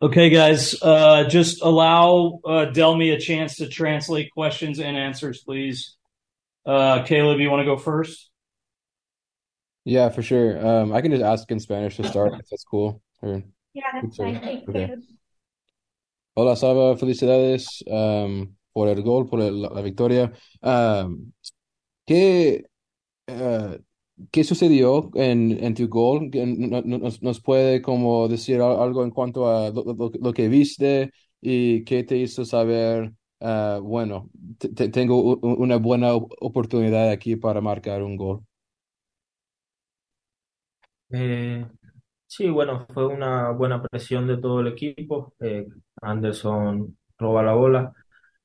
Okay, guys, uh, just allow uh, Delmy a chance to translate questions and answers, please. Uh, Caleb, you want to go first? Yeah, for sure. Um, I can just ask in Spanish to start, if that's cool. Or, Yeah, that's fine. Thanks, Okay. Caleb. Hola, Saba, felicidades um, por el gol, por el- la victoria. Um, ¿qué, eh, qué sucedió en, en tu gol? ¿Nos, nos puede como decir al- algo en cuanto a lo, lo- lo que viste y qué te hizo saber, ah, bueno, te- te- tengo una buena op- oportunidad aquí para marcar un gol? Eh, sí, bueno, fue una buena presión de todo el equipo. Eh, Anderson roba la bola,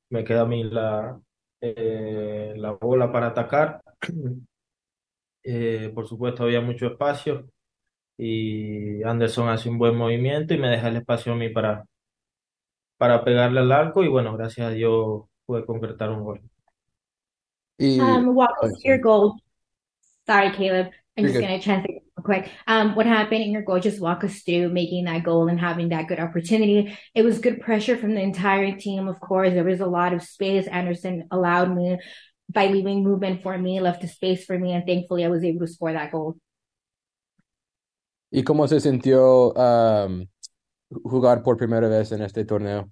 me queda a mí la, eh, la bola para atacar. Eh, por supuesto, había mucho espacio y Anderson hace un buen movimiento y me deja el espacio a mí para, para pegarle al arco y bueno, gracias a Dios pude concretar un gol. Y, Um, walk us through your goal. Sorry, Caleb. I'm just good. gonna translate real quick. Um, what happened in your goal? Just walk us through making that goal and having that good opportunity. It was good pressure from the entire team, of course. There was a lot of space. Anderson allowed me by leaving movement for me, left a space for me, and thankfully I was able to score that goal. ¿Y cómo se sintió um, jugar por primera vez en este torneo?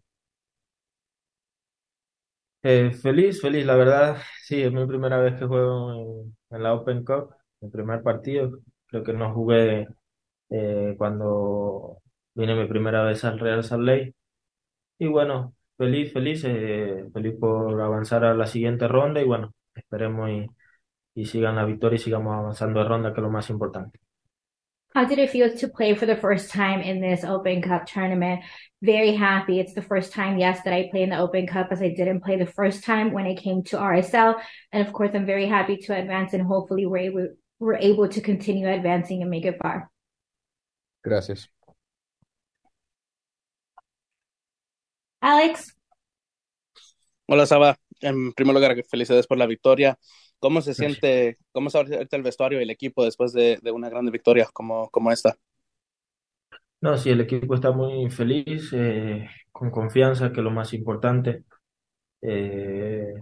Eh, feliz, feliz, la verdad, sí, es mi primera vez que juego en, en la Open Cup, mi primer partido, creo que no jugué eh, cuando vine mi primera vez al Real Salt Lake y bueno, feliz, feliz, eh, feliz por avanzar a la siguiente ronda y bueno, esperemos y, y sigan la victoria y sigamos avanzando de ronda, que es lo más importante. How did it feel to play for the first time in this Open Cup tournament? Very happy. It's the first time, yes, that I play in the Open Cup as I didn't play the first time when I came to RSL. And of course, I'm very happy to advance and hopefully we're able, we're able to continue advancing and make it far. Gracias. Alex? Hola, Saba. En primer lugar, felicidades por la victoria. ¿Cómo se siente, cómo está ahorita el vestuario y el equipo después de, de una grande victoria como, como esta? No, sí, el equipo está muy feliz, eh, con confianza, que es lo más importante. Eh,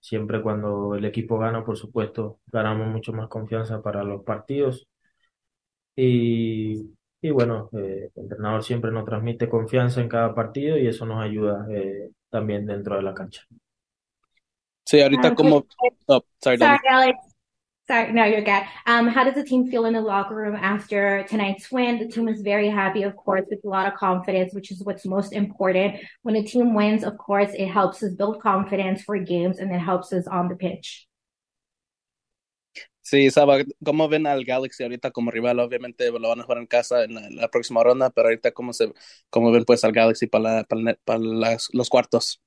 siempre cuando el equipo gana, por supuesto, ganamos mucho más confianza para los partidos. Y, y bueno, eh, el entrenador siempre nos transmite confianza en cada partido y eso nos ayuda eh, también dentro de la cancha. Sí, ahorita Um, como... Oh, sorry, Sorry, Alex. Sorry, no, you're good. Um, how does the team feel in the locker room after tonight's win? The team is very happy, of course, with a lot of confidence, which is what's most important. When a team wins, of course, it helps us build confidence for games and it helps us on the pitch. Sí, Saba, ¿cómo ven al Galaxy ahorita como rival? Obviamente lo van a jugar en casa en la, próxima ronda, pero ahorita ¿cómo se, cómo ven pues al Galaxy para, la- para, para los cuartos?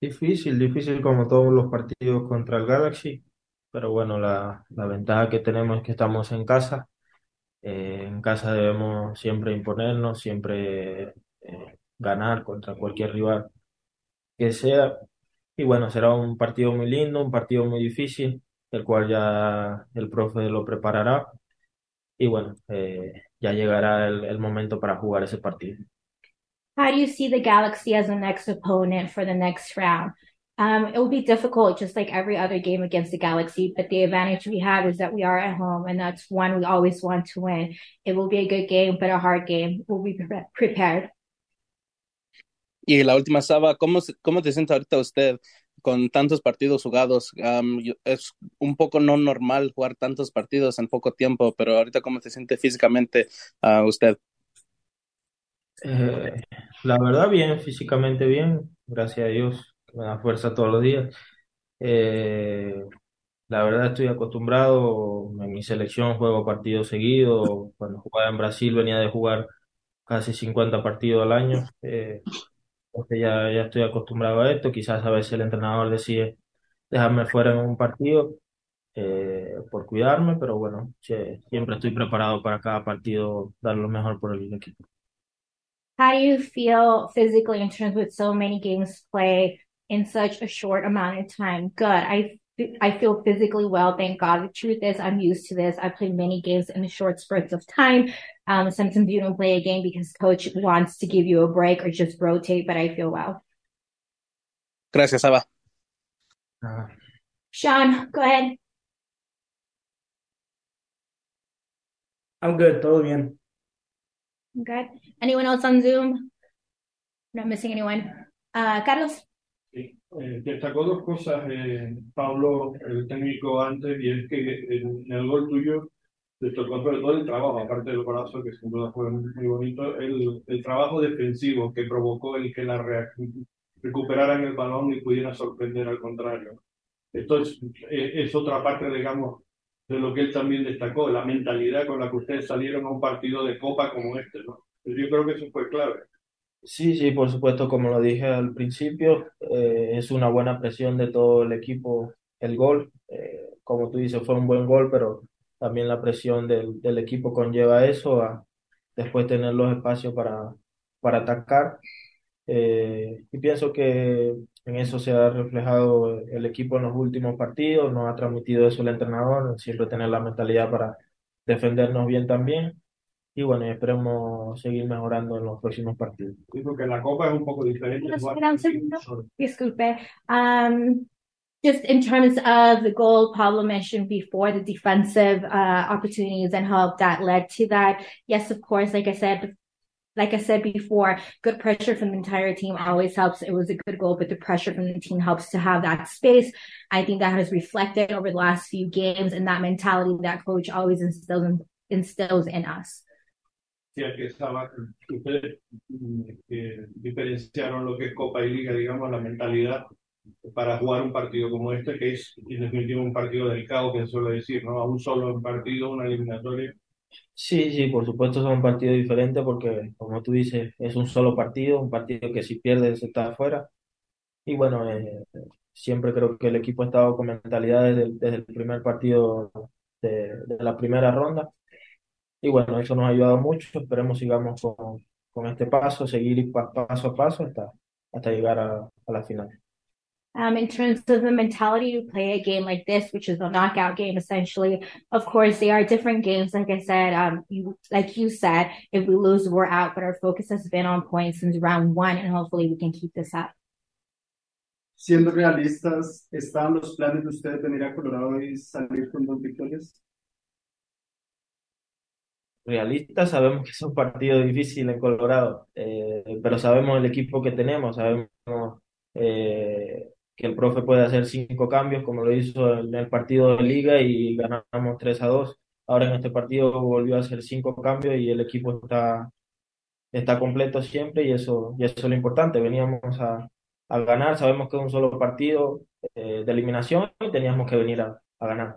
Difícil, difícil como todos los partidos contra el Galaxy, pero bueno, la, la ventaja que tenemos es que estamos en casa. Eh, en casa debemos siempre imponernos, siempre eh, ganar contra cualquier rival que sea. Y bueno, será un partido muy lindo, un partido muy difícil. El cual ya el profe lo preparará. Y bueno, eh, ya llegará el, el momento para jugar ese partido. How do you see the Galaxy as the next opponent for the next round? Um, it will be difficult, just like every other game against the Galaxy. But the advantage we have is that we are at home, and that's one we always want to win. It will be a good game, but a hard game. We'll be pre prepared. Y la última, Saba, ¿cómo, ¿cómo te siente ahorita usted con tantos partidos jugados? Es un poco no normal jugar tantos partidos en poco tiempo, pero ahorita, ¿cómo te siente físicamente uh, usted? Eh, la verdad, bien, físicamente bien, gracias a Dios, me da fuerza todos los días. Eh, la verdad, estoy acostumbrado, en mi selección juego partidos seguidos, cuando jugaba en Brasil venía de jugar casi 50 partidos al año. Eh, ya, ya estoy acostumbrado a esto. Quizás a veces el entrenador decide dejarme fuera en un partido eh, por cuidarme, pero bueno, siempre estoy preparado para cada partido dar lo mejor por el equipo. How do you feel physically in terms with so many games play in such a short amount of time? Good. I I feel physically well, thank God. The truth is, I'm used to this. I play many games in short spurts of time. Um, sometimes you don't play a game because coach wants to give you a break or just rotate, but I feel well. Gracias, Ava. Uh, Sean, go ahead. I'm good. Todo bien. Good. Anyone else on Zoom? Not missing anyone. Uh, Carlos. Sí. Eh, destacó dos cosas, eh, Pablo, el técnico antes, y es que en, el gol tuyo destacó todo el trabajo, aparte del corazón, que sin duda fue muy bonito, el, el trabajo defensivo que provocó el que la recuperaran el balón y pudieran sorprender al contrario. Esto es, eh, es otra parte, digamos, de lo que él también destacó, la mentalidad con la que ustedes salieron a un partido de copa como este, ¿no? Yo creo que eso fue clave. Sí, sí, por supuesto, como lo dije al principio, eh, es una buena presión de todo el equipo el gol. Eh, como tú dices, fue un buen gol, pero también la presión del, del equipo conlleva eso, a después tener los espacios para, para atacar. Eh, y pienso que en eso se ha reflejado el equipo en los últimos partidos, nos ha transmitido eso el entrenador, siempre tener la mentalidad para defendernos bien también. Y bueno, esperemos seguir mejorando en los próximos partidos. Sí, porque la Copa es un poco diferente. Disculpe. Um, just in terms of the goal Pablo mentioned before, the defensive uh, opportunities and how that led to that. Yes, of course, like I said, like I said before, good pressure from the entire team always helps. It was a good goal, but the pressure from the team helps to have that space. I think that has reflected over the last few games and that mentality that coach always instills in, instills in us. Que estaba, ustedes que diferenciaron lo que es Copa y Liga, digamos, la mentalidad para jugar un partido como este, que es en definitiva un partido delicado, que suele decir, ¿no? A un solo partido, una eliminatoria. Sí, sí, por supuesto son partidos diferentes porque, como tú dices, es un solo partido, un partido que si pierdes está afuera. Y bueno, eh, siempre creo que el equipo ha estado con mentalidad desde, desde el primer partido de, de la primera ronda y bueno, eso nos ha ayudado mucho. Esperemos sigamos con, con este paso, seguir paso a paso hasta, hasta llegar a, a la final. Um, in terms of the mentality to play a game like this, which is a knockout game, essentially, of course, they are different games. Like I said, um, you, like you said, if we lose, we're out, but our focus has been on points since round one, and hopefully we can keep this up. Siendo realistas, ¿están los planes de ustedes venir a Colorado y salir con dos victorias? Realistas, sabemos que es un partido difícil en Colorado, eh, pero sabemos el equipo que tenemos, sabemos eh, que el profe puede hacer cinco cambios como lo hizo en el partido de liga y ganamos 3 a 2. Ahora en este partido volvió a hacer cinco cambios y el equipo está, está completo siempre y eso, y eso es lo importante. Veníamos a, a ganar, sabemos que es un solo partido eh, de eliminación y teníamos que venir a, a ganar.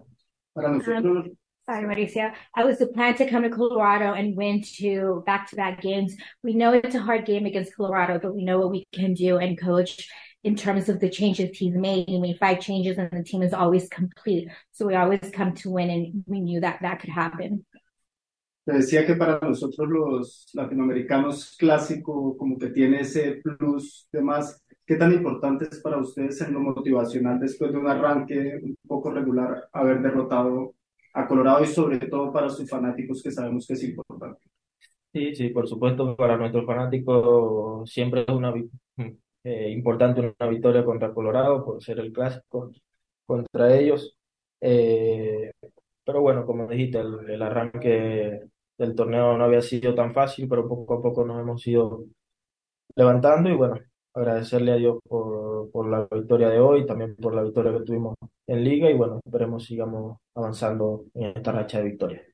Para nosotros, Sorry, Mauricio. I was the plan to come to Colorado and win two back-to-back games. We know it's a hard game against Colorado, but we know what we can do. And coach, in terms of the changes he's made, he made five changes, and the team is always complete. So we always come to win, and we knew that that could happen. Te decía que para nosotros los latinoamericanos clásico como que tiene ese plus de más ¿Qué tan importante es para ustedes en lo motivacional después de un arranque un poco regular haber derrotado a Colorado y sobre todo para sus fanáticos que sabemos que es importante? Sí, sí, por supuesto, para nuestros fanáticos siempre es una eh, importante una victoria contra Colorado por ser el clásico contra ellos. Eh, pero bueno, como dijiste, el, arranque del torneo no había sido tan fácil, pero poco a poco nos hemos ido levantando y bueno, agradecerle a Dios por, por la victoria de hoy, también por la victoria que tuvimos en liga y bueno, esperemos sigamos avanzando en esta racha de.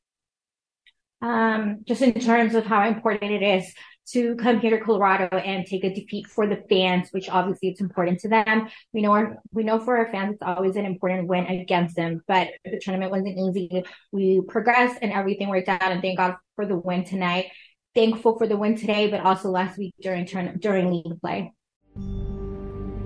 Um, just in terms of how important it is to come here to Colorado and take a defeat for the fans, which obviously it's important to them. We know our, we know for our fans, it's always an important win against them, but the tournament wasn't easy. We progressed and everything worked out and thank God for the win tonight. Thankful for the win today, but also last week during turn, during league play.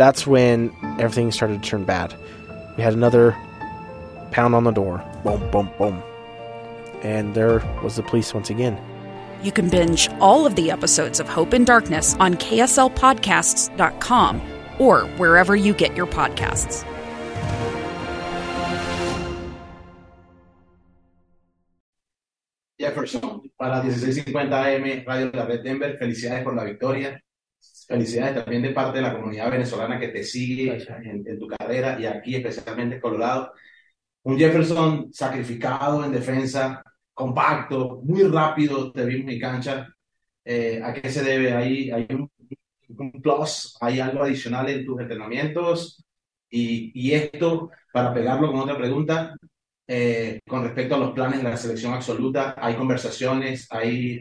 That's when everything started to turn bad. We had another pound on the door. Boom, boom, boom and there was the police once again. You can binge all of the episodes of Hope and Darkness on KSLPodcasts.com or wherever you get your podcasts. Jefferson, para 1650 AM, Radio La Red Denver, felicidades por la victoria. Felicidades también de parte de la comunidad venezolana que te sigue en, en tu carrera y aquí especialmente en Colorado. Un Jefferson sacrificado en defensa, compacto, muy rápido, te vimos en cancha. Eh, ¿A qué se debe? ¿Hay, hay un, plus? ¿Hay algo adicional en tus entrenamientos? Y, y esto, para pegarlo con otra pregunta, eh, con respecto a los planes de la selección absoluta, ¿hay conversaciones? ¿Hay,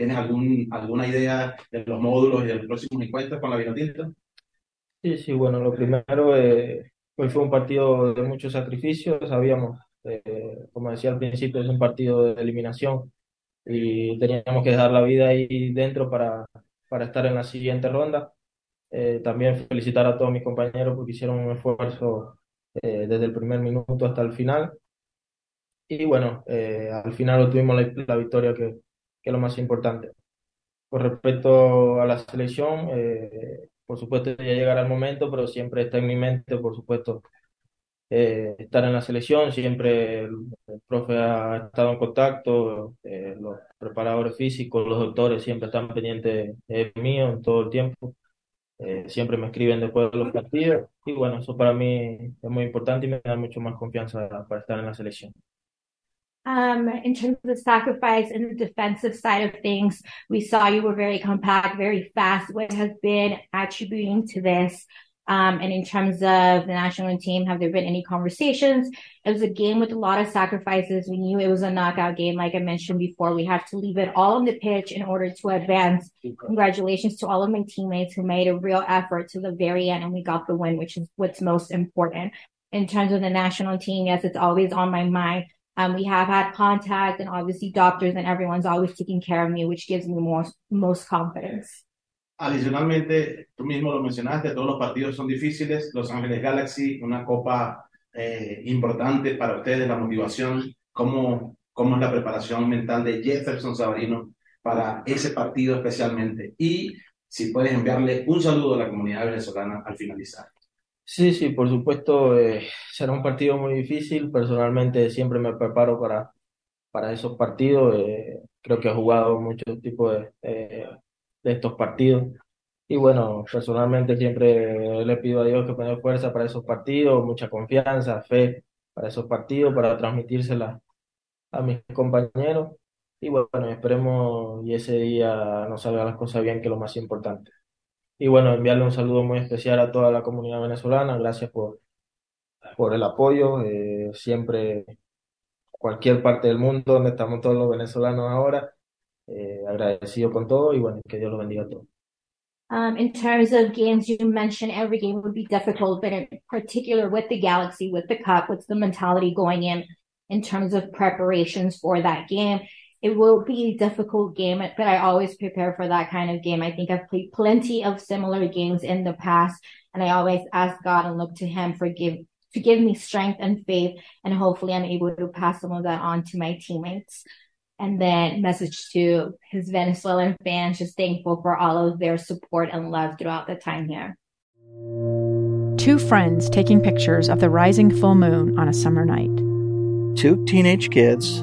¿Tienes algún, alguna idea de los módulos y de los próximos encuentros con la Vinotinto? Sí, sí, bueno, lo primero, eh, hoy fue un partido de mucho sacrificio, sabíamos eh, como decía al principio, es un partido de eliminación y teníamos que dejar la vida ahí dentro para, para estar en la siguiente ronda. Eh, también felicitar a todos mis compañeros porque hicieron un esfuerzo eh, desde el primer minuto hasta el final. Y bueno, al final obtuvimos la, la victoria que, que, es lo más importante. Con respecto a la selección, por supuesto ya llegará el momento, pero siempre está en mi mente, por supuesto, eh, estar en la selección, siempre el, profe ha estado en contacto, eh, los preparadores físicos, los doctores siempre están pendientes de mí en todo el tiempo, eh, siempre me escriben después de los partidos y bueno, eso para mí es muy importante y me da mucho más confianza para estar en la selección. Um, in terms of the sacrifice and the defensive side of things, we saw you were very compact, very fast. What has been attributing to this? Um, and in terms of the national team, have there been any conversations? It was a game with a lot of sacrifices. We knew it was a knockout game. Like I mentioned before, we have to leave it all on the pitch in order to advance. Congratulations to all of my teammates who made a real effort to the very end and we got the win, which is what's most important. In terms of the national team, yes, it's always on my mind. Um, we have had contact and obviously doctors and everyone's always taking care of me, which gives me most, most confidence. Adicionalmente, tú mismo lo mencionaste, todos los partidos son difíciles. Los Ángeles Galaxy, una copa eh, importante para ustedes, la motivación, cómo, cómo es la preparación mental de Jefferson Sabarino para ese partido especialmente. Y si puedes enviarle un saludo a la comunidad venezolana al finalizar. Sí, sí, por supuesto, eh, será un partido muy difícil. Personalmente siempre me preparo para, para esos partidos. Eh, creo que he jugado muchos tipos de de estos partidos. Y bueno, personalmente siempre le pido a Dios que me dé fuerza para esos partidos, mucha confianza, fe para esos partidos, para transmitírsela a mis compañeros. Y bueno, esperemos y ese día nos salgan las cosas bien, que es lo más importante. Y bueno, enviarle un saludo muy especial a toda la comunidad venezolana. Gracias por, por el apoyo. Eh, siempre, cualquier parte del mundo donde estamos todos los venezolanos ahora, eh, agradecido con todo y bueno, que Dios lo bendiga a todos. Um, in terms of games, you mentioned every game would be difficult, but in particular with the Galaxy, with the Cup, what's the mentality going in in terms of preparations for that game? It will be a difficult game, but I always prepare for that kind of game. I think I've played plenty of similar games in the past, and I always ask God and look to Him for give to give me strength and faith, and hopefully I'm able to pass some of that on to my teammates. And then message to his Venezuelan fans, just thankful for all of their support and love throughout the time here. Two friends taking pictures of the rising full moon on a summer night. Two teenage kids